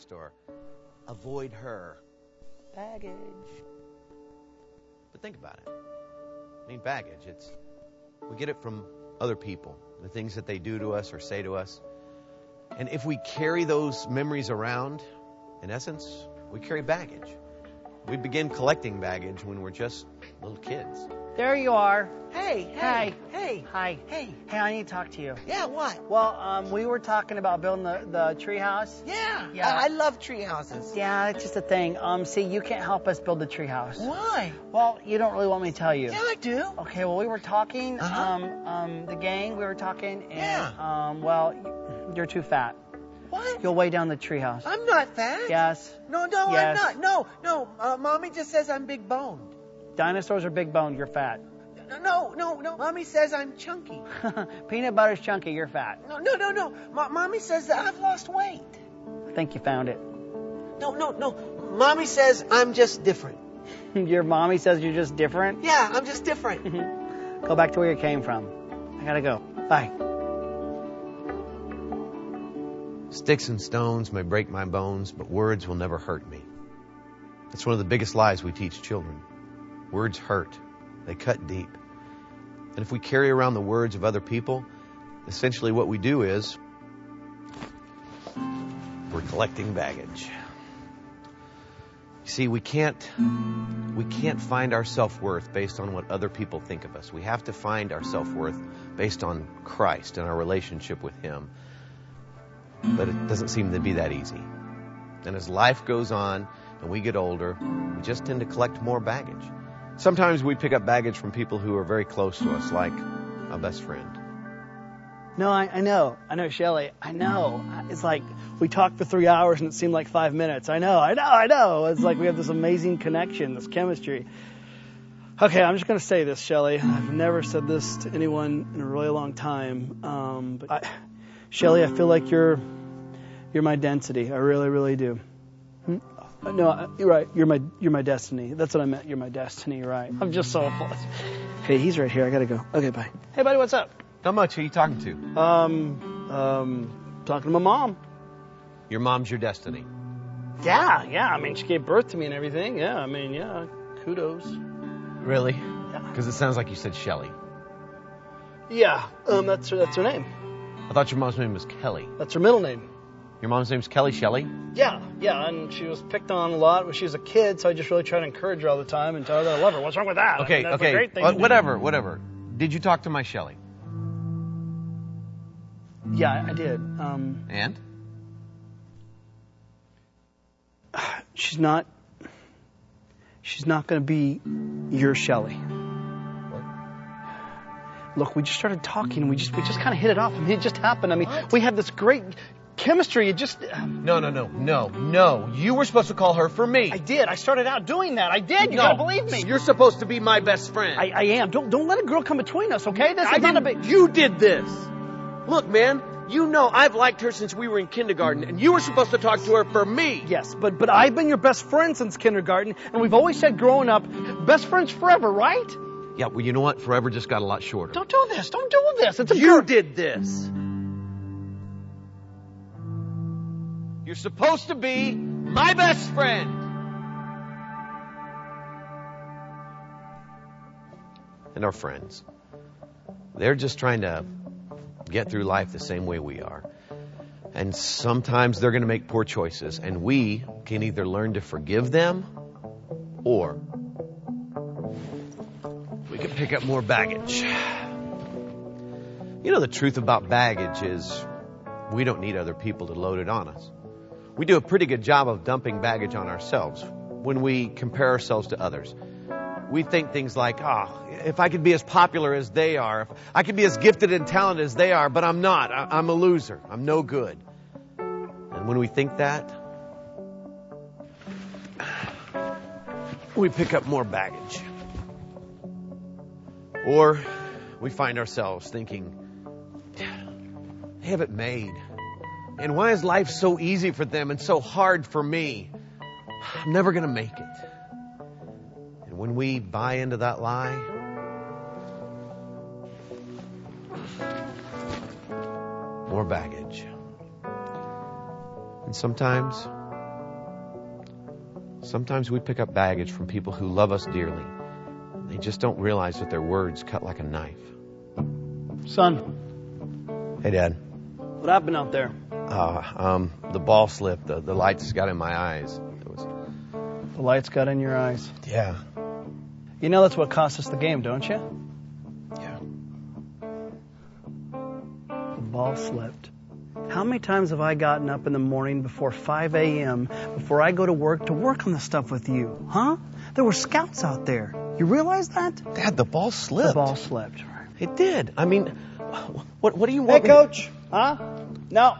past or avoid her. Baggage. But think about it. I mean, baggage, it's, we get it from other people, the things that they do to us or say to us. And if we carry those memories around, in essence, we carry baggage. We begin collecting baggage when we're just little kids. There you are. Hey, hey, hey, Hi. hey. Hey, I need to talk to you. Yeah, what? Well, um, we were talking about building the, the tree house. Yeah, Yeah. I, I love tree houses. Yeah, it's just a thing. Um, see, you can't help us build the tree house. Why? Well, you don't really want me to tell you. Yeah, I do. Okay, well, we were talking, Uh-huh. um, um, the gang, we were talking, and, Yeah. um, well, you're too fat. What? You'll weigh down the tree house. I'm not fat. Yes. No, no, Yes. I'm not. No, no. Uh, mommy just says I'm big boned. Dinosaurs are big boned, you're fat. No, no, no. Mommy says I'm chunky. Peanut butter's chunky, you're fat. No, no, no, no. Mo- mommy says that I've lost weight. I think you found it. No, no, no. Mommy says I'm just different. Your mommy says you're just different. Yeah, I'm just different. Go back to where you came from. I gotta go. Bye. Sticks and stones may break my bones, but words will never hurt me. That's one of the biggest lies we teach children. Words hurt. They cut deep. And if we carry around the words of other people, essentially what we do is we're collecting baggage. You see, we can't we can't find our self-worth based on what other people think of us. We have to find our self-worth based on Christ and our relationship with him but it doesn't seem to be that easy. And as life goes on and we get older, we just tend to collect more baggage. Sometimes we pick up baggage from people who are very close to us, like a best friend. No, I, I know. I know, Shelly. I know. It's like we talked for three hours and it seemed like five minutes. I know, I know, I know. It's like we have this amazing connection, this chemistry. Okay, I'm just going to say this, Shelly. I've never said this to anyone in a really long time. Um, but I, Shelly, I feel like you're you're my density. I really, really do. No, uh, you're right. You're my you're my destiny. That's what I meant. You're my destiny. Right. I'm just so. Hey, he's right here. I gotta go. Okay, bye. Hey, buddy, what's up? How much are you talking to? Um, um, talking to my mom. Your mom's your destiny. Yeah, yeah. I mean, she gave birth to me and everything. Yeah, I mean, yeah. Kudos. Really? Yeah. Because it sounds like you said Shelly. Yeah, um, that's her. That's her name. I thought your mom's name was Kelly. That's her middle name. Your mom's name's Kelly Shelley? Yeah, yeah. And she was picked on a lot when she was a kid, so I just really try to encourage her all the time and tell her that I love her. What's wrong with that? I Okay, mean, that's a okay. great thing uh, whatever, whatever. Did you talk to my Shelley? Yeah, I did. Um, And? she's not. She's not going to be your Shelley. Look, we just started talking. And we just we just kind of hit it off. I mean, it just happened. I mean, we had this great chemistry. It just. No, no, no, no, no. You were supposed to call her for me. I did. I started out doing that. I did. You no, gotta believe me. You're supposed to be my best friend. I, I am. Don't don't let a girl come between us, okay? This I is not a big. You did this. Look, man, you know I've liked her since we were in kindergarten, and you were supposed to talk to her for me. Yes, but but I've been your best friend since kindergarten, and we've always said growing up, best friends forever, right? Yeah, well, you know what? Forever just got a lot shorter. Don't do this. Don't do this. It's a you girl. did this. You're supposed to be my best friend. And our friends. They're just trying to get through life the same way we are. And sometimes they're going to make poor choices, and we can either learn to forgive them or we can pick up more baggage. You know, the truth about baggage is we don't need other people to load it on us. We do a pretty good job of dumping baggage on ourselves when we compare ourselves to others. We think things like, oh, if I could be as popular as they are, if I could be as gifted and talented as they are, but I'm not. I- I'm a loser. I'm no good. And when we think that, we pick up more baggage. Or we find ourselves thinking, they have it made. And why is life so easy for them and so hard for me? I'm never going to make it. And when we buy into that lie, more baggage. And sometimes Sometimes we pick up baggage from people who love us dearly. They just don't realize that their words cut like a knife. Son, Hey, Dad. what happened out there? Uh, um, the ball slipped. The, the lights got in my eyes. It was, The lights got in your eyes. yeah, You know that's what cost us the game, don't you? yeah. The ball slipped. How many times have I gotten up in the morning before 5 a.m., before I go to work, to work on the stuff with you? Huh? There were scouts out there. You realize that? Dad, the ball slipped. The ball slipped. It did. I mean, what what do you Hey, want? me to- coach. Huh? No.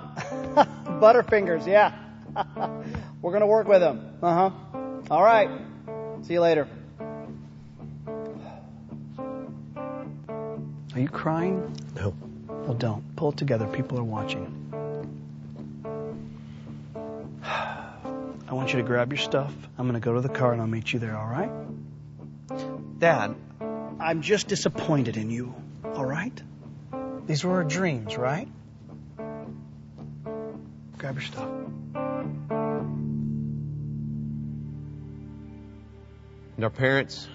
Butterfingers, yeah. We're going to work with him. Uh huh. All right. See you later. Are you crying? No. Well, don't. Pull it together. People are watching. I want you to grab your stuff. I'm going to go to the car and I'll meet you there, all right? Dad, I'm just disappointed in you, all right? These were our dreams, right? Grab your stuff. and our parents,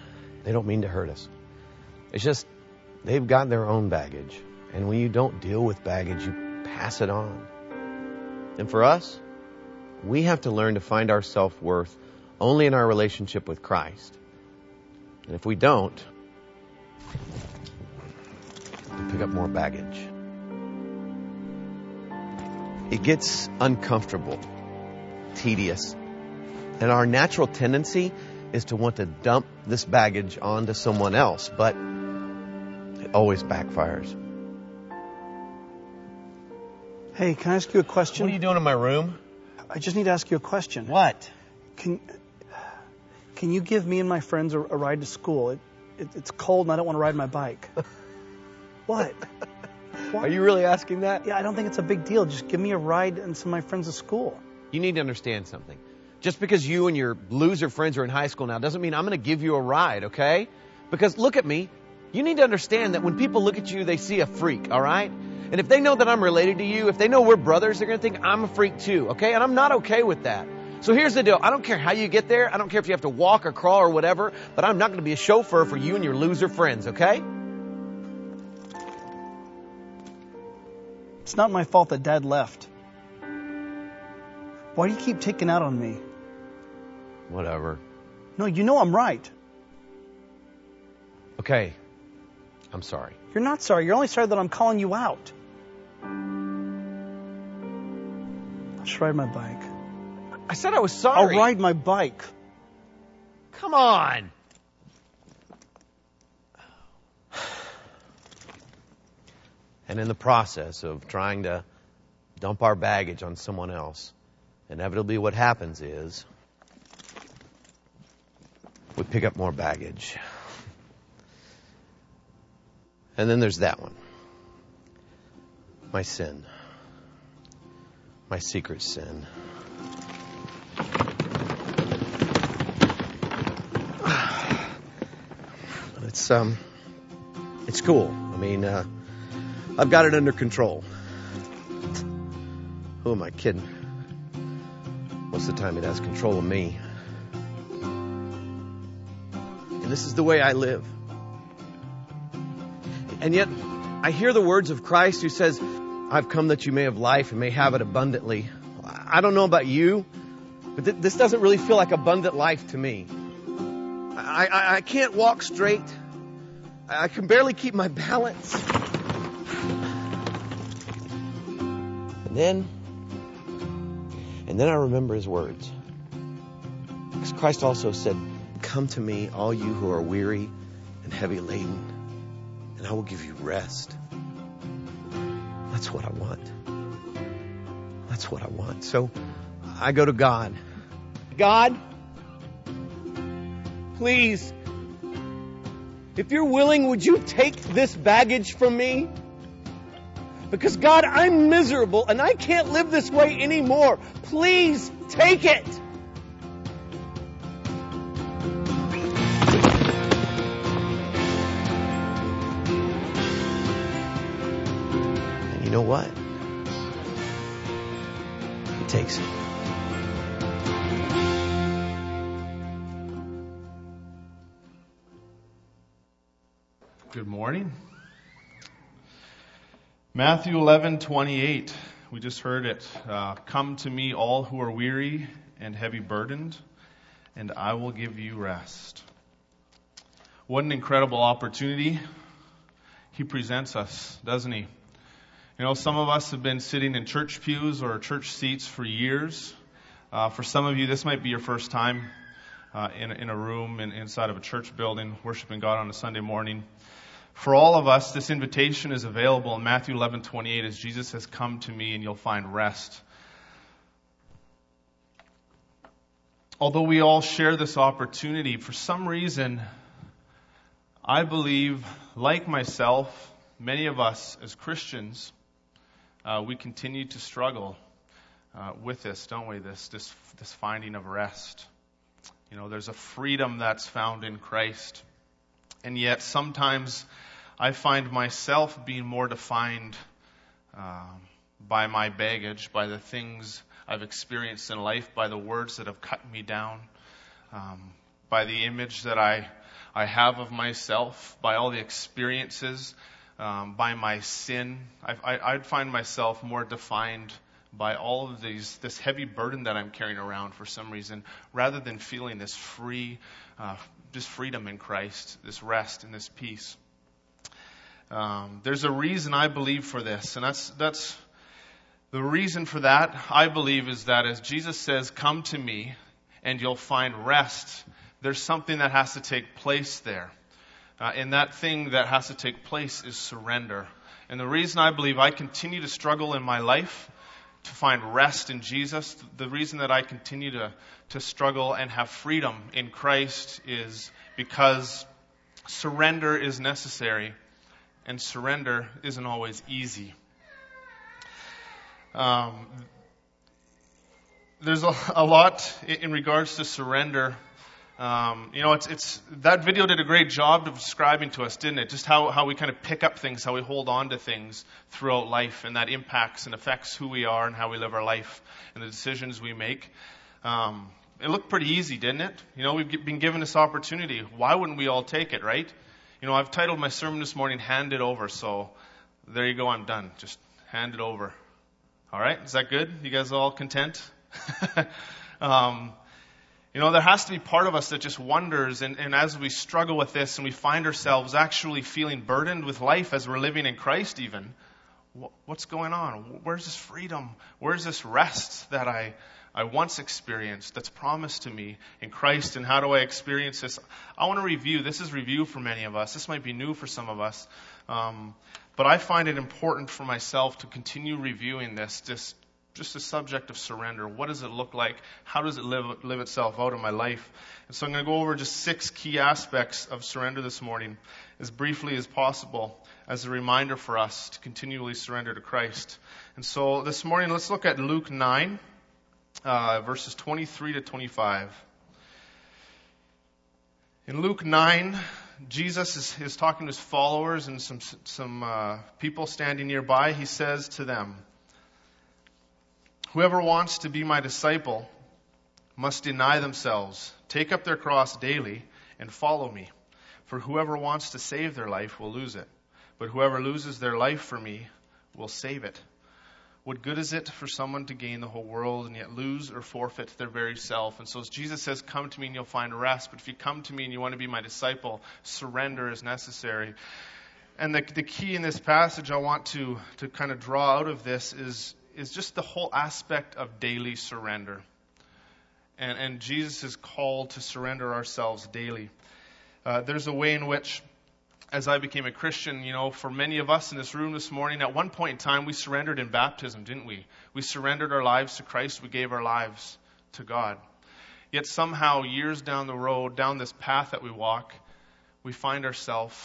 they don't mean to hurt us. It's just they've got their own baggage. And when you don't deal with baggage, you pass it on. And for us, we have to learn to find our self worth only in our relationship with Christ. And if we don't, we pick up more baggage. It gets uncomfortable, tedious, and our natural tendency is to want to dump this baggage onto someone else, but it always backfires. Hey, can I ask you a question? What are you doing in my room? I just need to ask you a question. What? Can Can you give me and my friends a, a ride to school? It, it, it's cold and I don't want to ride my bike. what? Are you really asking that? Yeah, I don't think it's a big deal. Just give me a ride and some of my friends to school. You need to understand something. Just because you and your loser friends are in high school now doesn't mean I'm going to give you a ride, okay? Because look at me. You need to understand that when people look at you, they see a freak, all right? And if they know that I'm related to you, if they know we're brothers, they're going to think I'm a freak too, okay? And I'm not okay with that. So here's the deal. I don't care how you get there. I don't care if you have to walk or crawl or whatever, but I'm not going to be a chauffeur for you and your loser friends, okay? It's not my fault that Dad left. Why do you keep taking out on me? Whatever. No, you know I'm right. Okay. I'm sorry. You're not sorry. You're only sorry that I'm calling you out. I'll just ride my bike. I said I was sorry. I'll ride my bike. Come on. And in the process of trying to dump our baggage on someone else, inevitably what happens is we pick up more baggage. And then there's that one. My sin. My secret sin. It's um, it's cool. I mean, uh, I've got it under control. Who am I kidding? Of the time, it has control of me. And this is the way I live. And yet, I hear the words of Christ who says, "I've come that you may have life and may have it abundantly." I don't know about you, but th- this doesn't really feel like abundant life to me. I, I, I can't walk straight. I can barely keep my balance. And then, and then I remember his words. Because Christ also said, Come to me, all you who are weary and heavy laden, and I will give you rest. That's what I want. That's what I want. So I go to God. God, please, if you're willing, would you take this baggage from me? because God, I'm miserable and I can't live this way anymore. Please take it. And you know what? He takes it. Good morning. Matthew 11:28. We just heard it. Uh, Come to me, all who are weary and heavy burdened, and I will give you rest. What an incredible opportunity he presents us, doesn't he? You know, some of us have been sitting in church pews or church seats for years. Uh, for some of you, this might be your first time uh, in, in a room in, inside of a church building, worshiping God on a Sunday morning. For all of us, this invitation is available in Matthew 11:28 as Jesus has "Come to me and you'll find rest." Although we all share this opportunity, for some reason, I believe, like myself, many of us as Christians, uh, we continue to struggle uh, with this, don't we? This, this, this finding of rest. You know, there's a freedom that's found in Christ. And yet, sometimes I find myself being more defined uh, by my baggage, by the things I've experienced in life, by the words that have cut me down, um, by the image that I, I have of myself, by all the experiences, um, by my sin. I, I, I'd find myself more defined by all of these, this heavy burden that I'm carrying around for some reason, rather than feeling this free, uh, this freedom in Christ, this rest and this peace. Um, there's a reason I believe for this, and that's that's the reason for that. I believe is that as Jesus says, "Come to me, and you'll find rest." There's something that has to take place there, uh, and that thing that has to take place is surrender. And the reason I believe I continue to struggle in my life to find rest in Jesus, the reason that I continue to, to struggle and have freedom in Christ is because surrender is necessary, and surrender isn't always easy. Um, there's a, a, lot in regards to surrender. Um, you know, it's, it's, that video did a great job of describing to us, didn't it? Just how, how we kind of pick up things, how we hold on to things throughout life, and that impacts and affects who we are and how we live our life and the decisions we make. Um, it looked pretty easy, didn't it? You know, we've been given this opportunity. Why wouldn't we all take it, right? You know, I've titled my sermon this morning, Hand It Over, so there you go, I'm done. Just hand it over. All right? Is that good? You guys all content? um, you know, there has to be part of us that just wonders, and, and as we struggle with this and we find ourselves actually feeling burdened with life as we're living in Christ, even, what's going on? Where's this freedom? Where's this rest that I, I once experienced that's promised to me in Christ, and how do I experience this? I want to review. This is review for many of us. This might be new for some of us. Um, but I find it important for myself to continue reviewing this, just, just the subject of surrender. What does it look like? How does it live, live itself out in my life? And so I'm going to go over just six key aspects of surrender this morning, as briefly as possible, as a reminder for us to continually surrender to Christ. And so this morning, let's look at Luke 9 uh, verses 23 to 25. In Luke 9, Jesus is, is talking to his followers and some, some uh, people standing nearby. He says to them, Whoever wants to be my disciple must deny themselves, take up their cross daily, and follow me. For whoever wants to save their life will lose it, but whoever loses their life for me will save it. What good is it for someone to gain the whole world and yet lose or forfeit their very self? And so as Jesus says, Come to me and you'll find rest. But if you come to me and you want to be my disciple, surrender is necessary. And the, the key in this passage I want to, to kind of draw out of this is, is just the whole aspect of daily surrender. And, and Jesus is called to surrender ourselves daily. Uh, there's a way in which as I became a Christian, you know, for many of us in this room this morning, at one point in time, we surrendered in baptism, didn't we? We surrendered our lives to Christ. We gave our lives to God. Yet somehow, years down the road, down this path that we walk, we find ourselves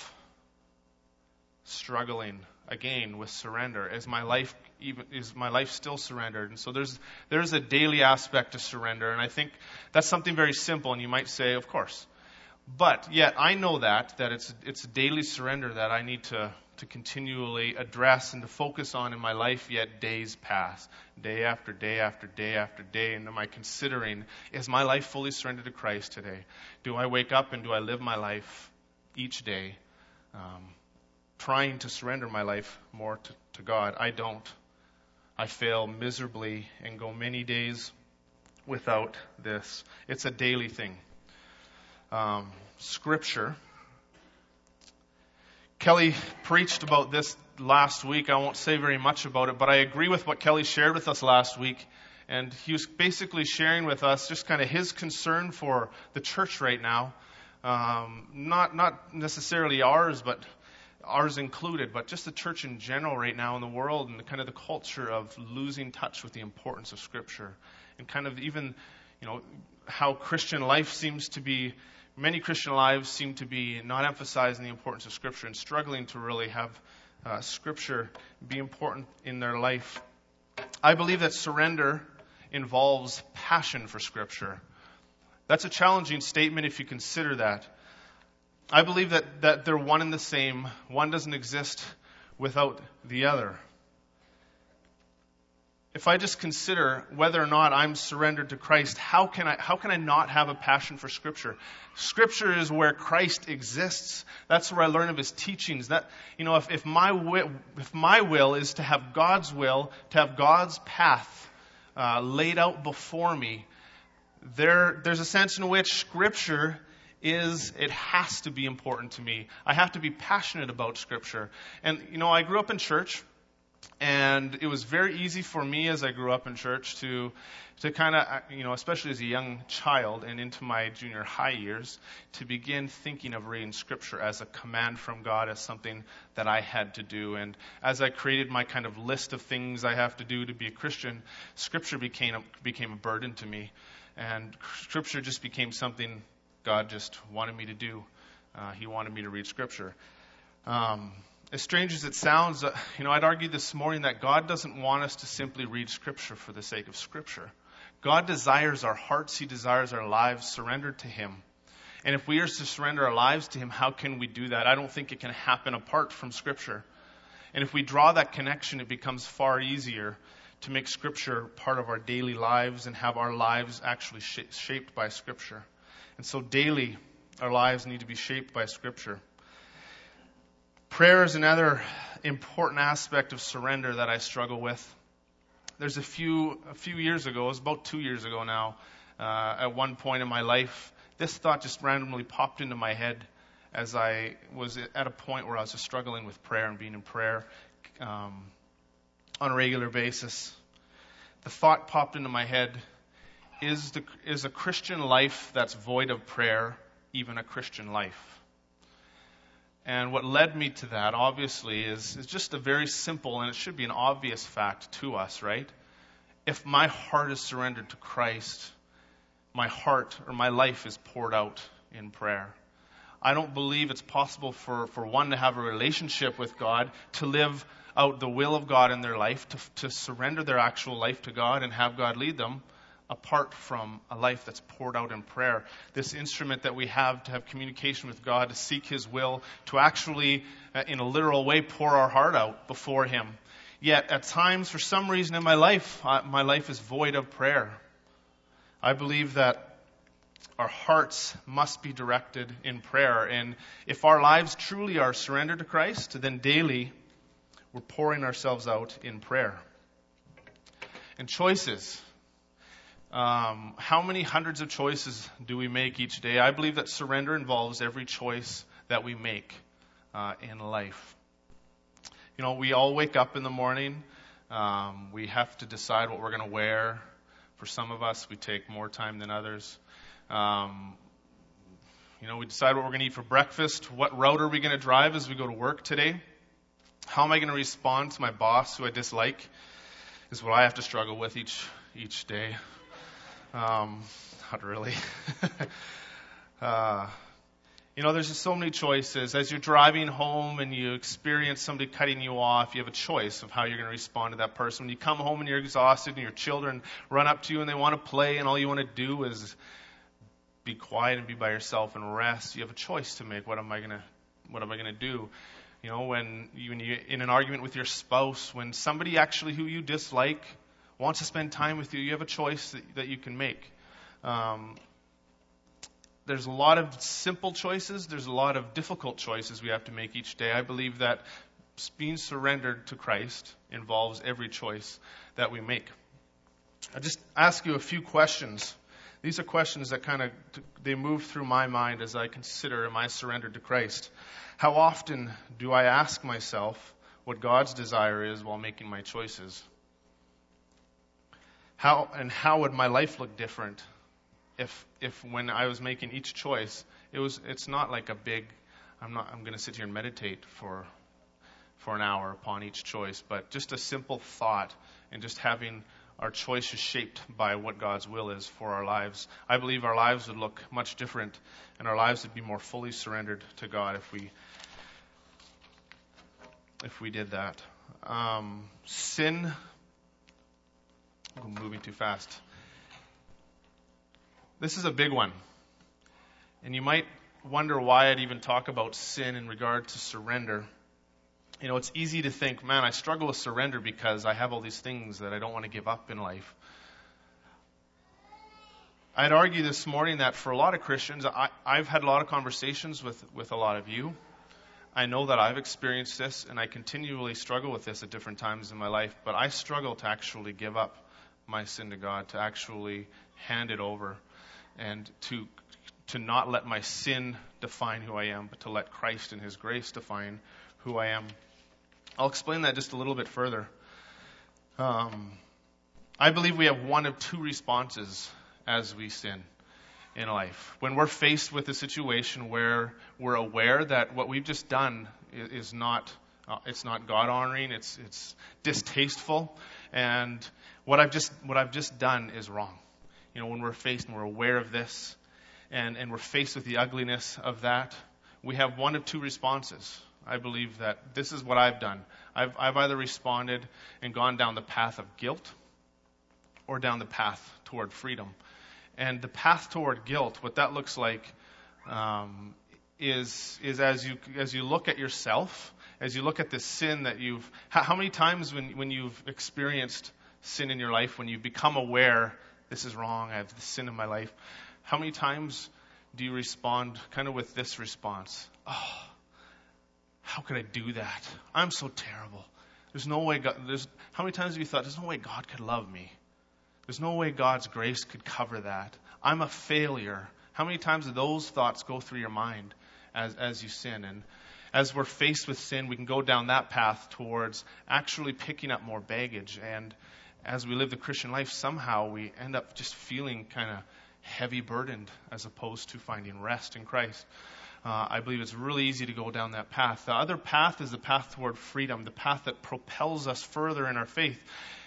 struggling again with surrender. Is my life even is my life still surrendered? And so there's there's a daily aspect to surrender, and I think that's something very simple. And you might say, of course, but yet I know that, that it's, it's a daily surrender that I need to, to continually address and to focus on in my life, yet days pass. Day after day after day after day. And am I considering, is my life fully surrendered to Christ today? Do I wake up and do I live my life each day um, trying to surrender my life more to, to God. I don't. I fail miserably and go many days without this. It's a daily thing. Um, scripture. Kelly preached about this last week. I won't say very much about it, but I agree with what Kelly shared with us last week. And he was basically sharing with us just kind of his concern for the church right now. Um, not, not necessarily ours, but ours included, but just the church in general right now in the world and the kind of the culture of losing touch with the importance of Scripture, and kind of even, you know, how Christian life seems to be. Many Christian lives seem to be not emphasizing the importance of Scripture and struggling to really have uh, Scripture be important in their life. I believe that surrender involves passion for Scripture. That's a challenging statement if you consider that. I believe that, that they're one and the same. One doesn't exist without the other. If I just consider whether or not I'm surrendered to Christ, how can I, how can I not have a passion for Scripture? Scripture is where Christ exists. That's where I learn of His teachings. That, you know, if, if my will, if my will is to have God's will, to have God's path uh, laid out before me, there, there's a sense in which Scripture is it has to be important to me. I have to be passionate about Scripture. And, you know, I grew up in church, and it was very easy for me as I grew up in church to, to kind of, uh, you know, especially as a young child and into my junior high years, to begin thinking of reading Scripture as a command from God, as something that I had to do. And as I created my kind of list of things I have to do to be a Christian, Scripture became became a burden to me. And Scripture just became something God just wanted me to do. Uh, he wanted me to read Scripture. Um, as strange as it sounds, uh, you know, I'd argue this morning that God doesn't want us to simply read Scripture for the sake of Scripture. God desires our hearts, He desires our lives surrendered to Him. And if we are to surrender our lives to Him, how can we do that? I don't think it can happen apart from Scripture. And if we draw that connection, it becomes far easier to make Scripture part of our daily lives and have our lives actually sh- shaped by Scripture. And so daily, our lives need to be shaped by Scripture. Prayer is another important aspect of surrender that I struggle with. There's a few a few years ago, it was about two years ago now. Uh, at one point in my life, this thought just randomly popped into my head as I was at a point where I was just struggling with prayer and being in prayer um, on a regular basis. The thought popped into my head is, the, is a Christian life that's void of prayer even a Christian life? And what led me to that, obviously, is, is just a very simple, and it should be an obvious fact to us, right? If my heart is surrendered to Christ, my heart or my life is poured out in prayer. I don't believe it's possible for, for one to have a relationship with God, to live out the will of God in their life, to, to surrender their actual life to God and have God lead them, apart from a life that's poured out in prayer. This instrument that we have to have communication with God, to seek His will, to actually, uh, in a literal way, pour our heart out before Him. Yet, at times, for some reason in my life, my life is void of prayer. I believe that our hearts must be directed in prayer. And if our lives truly are surrendered to Christ, then daily we're pouring ourselves out in prayer. And choices. Um, how many hundreds of choices do we make each day? I believe that surrender involves every choice that we make uh, in life. You know, we all wake up in the morning. Um, we have to decide what we're going to wear. For some of us, we take more time than others. Um, you know, we decide what we're going to eat for breakfast. What route are we going to drive as we go to work today? How am I going to respond to my boss who I dislike? Is what I have to struggle with each each day. Um, not really. uh, you know, there's just so many choices. As you're driving home and you experience somebody cutting you off, you have a choice of how you're going to respond to that person. When you come home and you're exhausted and your children run up to you and they want to play and all you want to do is be quiet and be by yourself and rest, you have a choice to make. What am I going to, what am I going to do? You know, when you, when you in an argument with your spouse, when somebody actually who you dislike wants to spend time with you, you have a choice that, that you can make. Um, there's a lot of simple choices, there's a lot of difficult choices we have to make each day. I believe that being surrendered to Christ involves every choice that we make. I just ask you a few questions. These are questions that kind of they move through my mind as I consider am I surrendered to Christ? How often do I ask myself what God's desire is while making my choices? How and how would my life look different if if when I was making each choice, it was it's not like a big I'm not I'm going to sit here and meditate for for an hour upon each choice, but just a simple thought and just having our choices shaped by what God's will is for our lives. I believe our lives would look much different and our lives would be more fully surrendered to God if we if we did that. Um, sin I'm moving too fast. This is a big one. And you might wonder why I'd even talk about sin in regard to surrender. You know, it's easy to think, man, I struggle with surrender because I have all these things that I don't want to give up in life. I'd argue this morning that for a lot of Christians, I, I've had a lot of conversations with, with a lot of you. I know that I've experienced this, and I continually struggle with this at different times in my life, but I struggle to actually give up my sin to God, to actually hand it over, and to to not let my sin define who I am, but to let Christ and His grace define who I am. I'll explain that just a little bit further. Um, I believe we have one of two responses as we sin in life. When we're faced with a situation where we're aware that what we've just done is not uh, it's not God honoring, it's it's distasteful, and what I've just what I've just done is wrong. You know, when we're faced and we're aware of this, and and we're faced with the ugliness of that, we have one of two responses. I believe that this is what I've done. I've, I've either responded and gone down the path of guilt or down the path toward freedom. And the path toward guilt, what that looks like, um, is is as you as you look at yourself, as you look at this sin that you've. How, many times when when you've experienced sin in your life, when you've become aware this is wrong, I have sin in my life, how many times do you respond kind of with this response? Oh, how could I do that? I'm so terrible. There's no way God, there's, how many times have you thought, there's no way God could love me? There's no way God's grace could cover that. I'm a failure. How many times do those thoughts go through your mind as, as you sin? And as we're faced with sin, we can go down that path towards actually picking up more baggage. And as we live the Christian life, somehow we end up just feeling kind of heavy burdened as opposed to finding rest in Christ uh, I believe it's really easy to go down that path. The other path is the path toward freedom, the path that propels us further in our faith.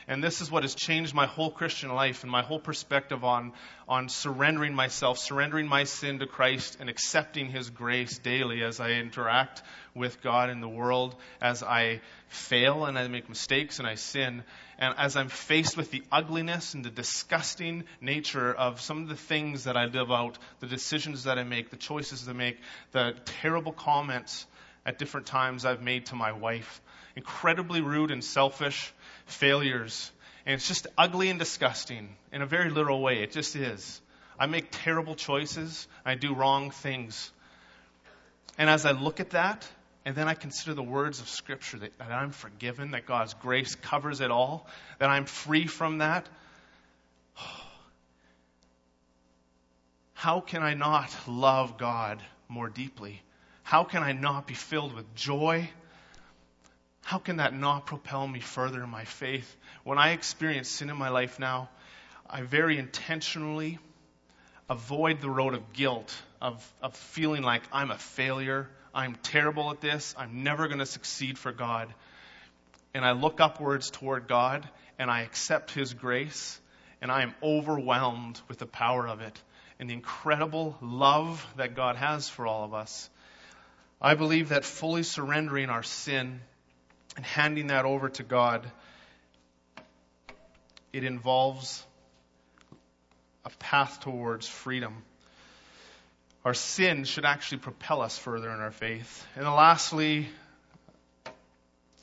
And this is what has changed my whole Christian life and my whole perspective on, on surrendering myself, surrendering my sin to Christ, and accepting His grace daily as I interact with God in the world, as I fail and I make mistakes and I sin, and as I'm faced with the ugliness and the disgusting nature of some of the things that I live out, the decisions that I make, the choices that I make, the terrible comments at different times I've made to my wife, incredibly rude and selfish failures. And it's just ugly and disgusting in a very literal way. It just is. I make terrible choices. I do wrong things. And as I look at that, and then I consider the words of Scripture that, that, I'm forgiven, that God's grace covers it all, that I'm free from that. How can I not love God more deeply? How can I not be filled with joy? How can that not propel me further in my faith? When I experience sin in my life now, I very intentionally avoid the road of guilt, of, of feeling like I'm a failure I'm terrible at this. I'm never going to succeed for God. And I look upwards toward God and I accept His grace and I am overwhelmed with the power of it and the incredible love that God has for all of us. I believe that fully surrendering our sin and handing that over to God, it involves a path towards freedom. Our sin should actually propel us further in our faith. And lastly,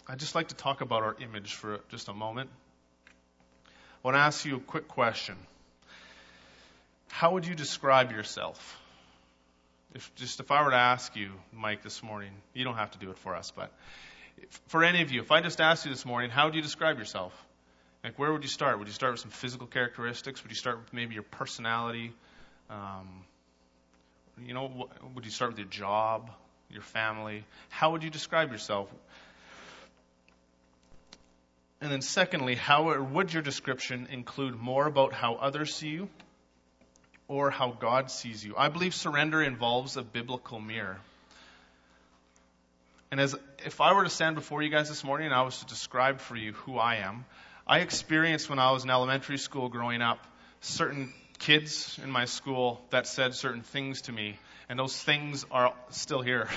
I'd just like to talk about our image for just a moment. I want to ask you a quick question. How would you describe yourself? if just if I were to ask you, Mike, this morning, you don't have to do it for us, but for any of you, if I just asked you this morning, how would you describe yourself? Like, where would you start? Would you start with some physical characteristics? Would you start with maybe your personality? Um, you know, would you start with your job, your family? How would you describe yourself? And then, secondly, how would your description include more about how others see you or how God sees you? I believe surrender involves a biblical mirror. And as if I were to stand before you guys this morning and I was to describe for you who I am, I experienced when I was in elementary school growing up certain kids in my school that said certain things to me, and those things are still here.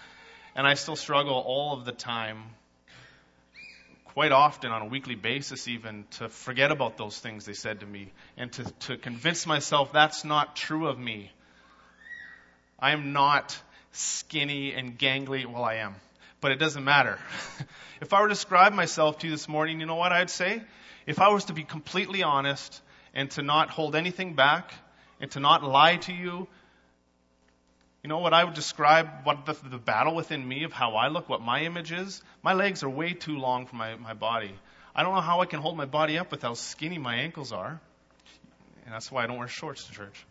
and I still struggle all of the time quite often on a weekly basis even to forget about those things they said to me and to, to convince myself that's not true of me. I am not skinny and gangly. Well, I am, but it doesn't matter. if I were to describe myself to you this morning, you know what I'd say? If I was to be completely honest and to not hold anything back and to not lie to you you know what I would describe what the, the, battle within me of how I look, what my image is? My legs are way too long for my, my body. I don't know how I can hold my body up with how skinny my ankles are. And that's why I don't wear shorts to church.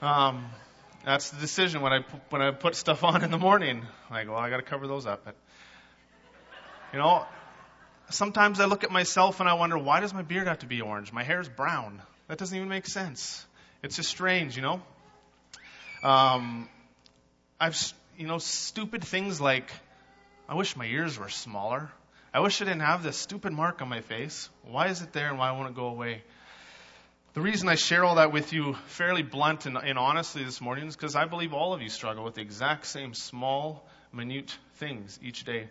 Um, that's the decision when I when I put stuff on in the morning. Like, well, I got to cover those up. But, you know, sometimes I look at myself and I wonder, why does my beard have to be orange? My hair is brown. That doesn't even make sense. It's just strange, you know. Um, I've, you know, stupid things like, I wish my ears were smaller. I wish I didn't have this stupid mark on my face. Why is it there and why won't it go away? The reason I share all that with you fairly blunt and, and honestly this morning is because I believe all of you struggle with the exact same small, minute things each day.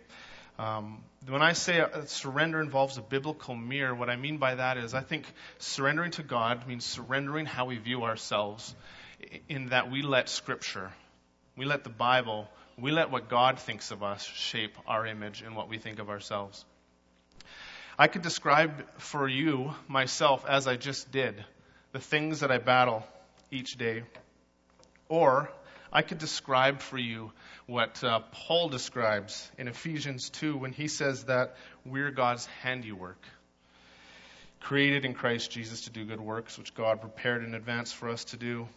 Um, when I say uh, surrender involves a biblical mirror, what I mean by that is I think surrendering to God means surrendering how we view ourselves in that we let Scripture, we let the Bible, we let what God thinks of us shape our image and what we think of ourselves. I could describe for you, myself, as I just did, the things that I battle each day. Or I could describe for you what uh, Paul describes in Ephesians 2 when he says that we're God's handiwork, created in Christ Jesus to do good works, which God prepared in advance for us to do.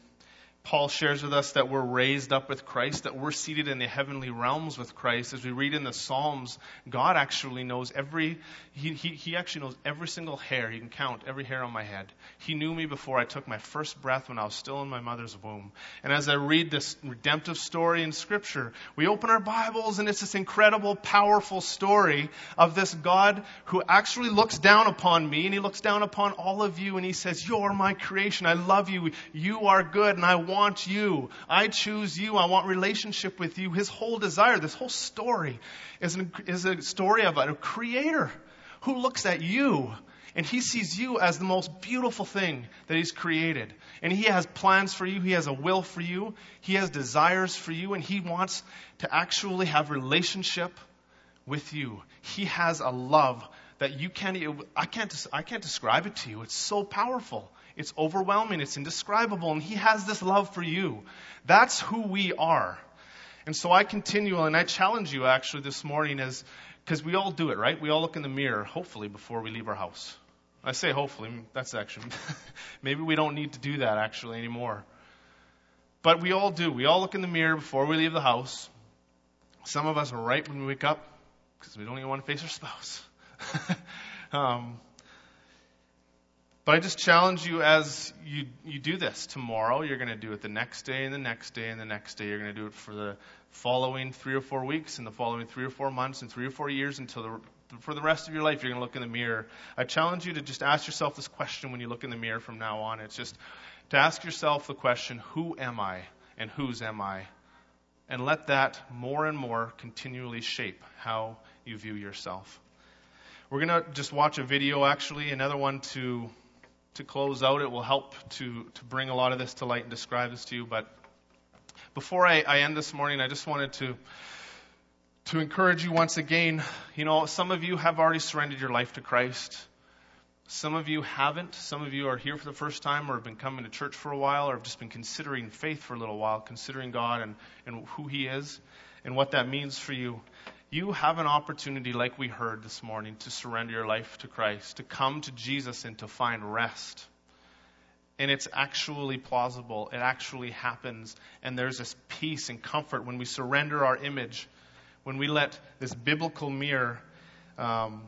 Paul shares with us that we're raised up with Christ, that we're seated in the heavenly realms with Christ. As we read in the Psalms, God actually knows every, he, he, he, actually knows every single hair. He can count every hair on my head. He knew me before I took my first breath when I was still in my mother's womb. And as I read this redemptive story in Scripture, we open our Bibles and it's this incredible, powerful story of this God who actually looks down upon me and he looks down upon all of you and he says, You're my creation. I love you. You are good and I want want you. I choose you. I want relationship with you. His whole desire, this whole story is, an, is a story of a creator who looks at you and he sees you as the most beautiful thing that he's created. And he has plans for you. He has a will for you. He has desires for you. And he wants to actually have relationship with you. He has a love that you can't, I can't, I can't describe it to you. It's so powerful. It's overwhelming. It's indescribable. And He has this love for you. That's who we are. And so I continue and I challenge you actually this morning as, because we all do it, right? We all look in the mirror, hopefully, before we leave our house. I say hopefully, that's actually, maybe we don't need to do that actually anymore. But we all do. We all look in the mirror before we leave the house. Some of us are right when we wake up because we don't even want to face our spouse. um, but I just challenge you as you, you do this. Tomorrow, you're going to do it the next day, and the next day, and the next day. You're going to do it for the following three or four weeks, and the following three or four months, and three or four years until the, for the rest of your life, you're going to look in the mirror. I challenge you to just ask yourself this question when you look in the mirror from now on. It's just to ask yourself the question, Who am I, and whose am I? And let that more and more continually shape how you view yourself. We're going to just watch a video, actually, another one to to close out. It will help to, to bring a lot of this to light and describe this to you. But before I, I end this morning, I just wanted to to encourage you once again. You know, some of you have already surrendered your life to Christ. Some of you haven't. Some of you are here for the first time or have been coming to church for a while or have just been considering faith for a little while, considering God and, and who He is and what that means for you. You have an opportunity, like we heard this morning, to surrender your life to Christ, to come to Jesus and to find rest. And it's actually plausible. It actually happens. And there's this peace and comfort when we surrender our image, when we let this biblical mirror um,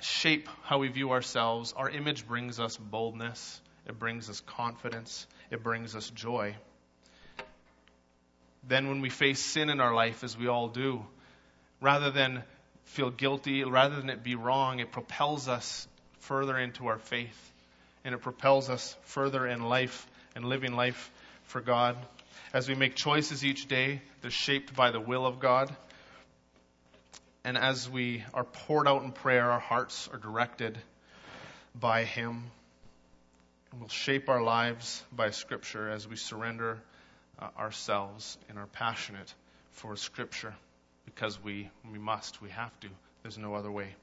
shape how we view ourselves. Our image brings us boldness, it brings us confidence, it brings us joy. Then, when we face sin in our life, as we all do, rather than feel guilty, rather than it be wrong, it propels us further into our faith and it propels us further in life and living life for God. As we make choices each day, they're shaped by the will of God. And as we are poured out in prayer, our hearts are directed by Him. And we'll shape our lives by Scripture as we surrender uh, ourselves and are passionate for Scripture because we, we must, we have to. There's no other way.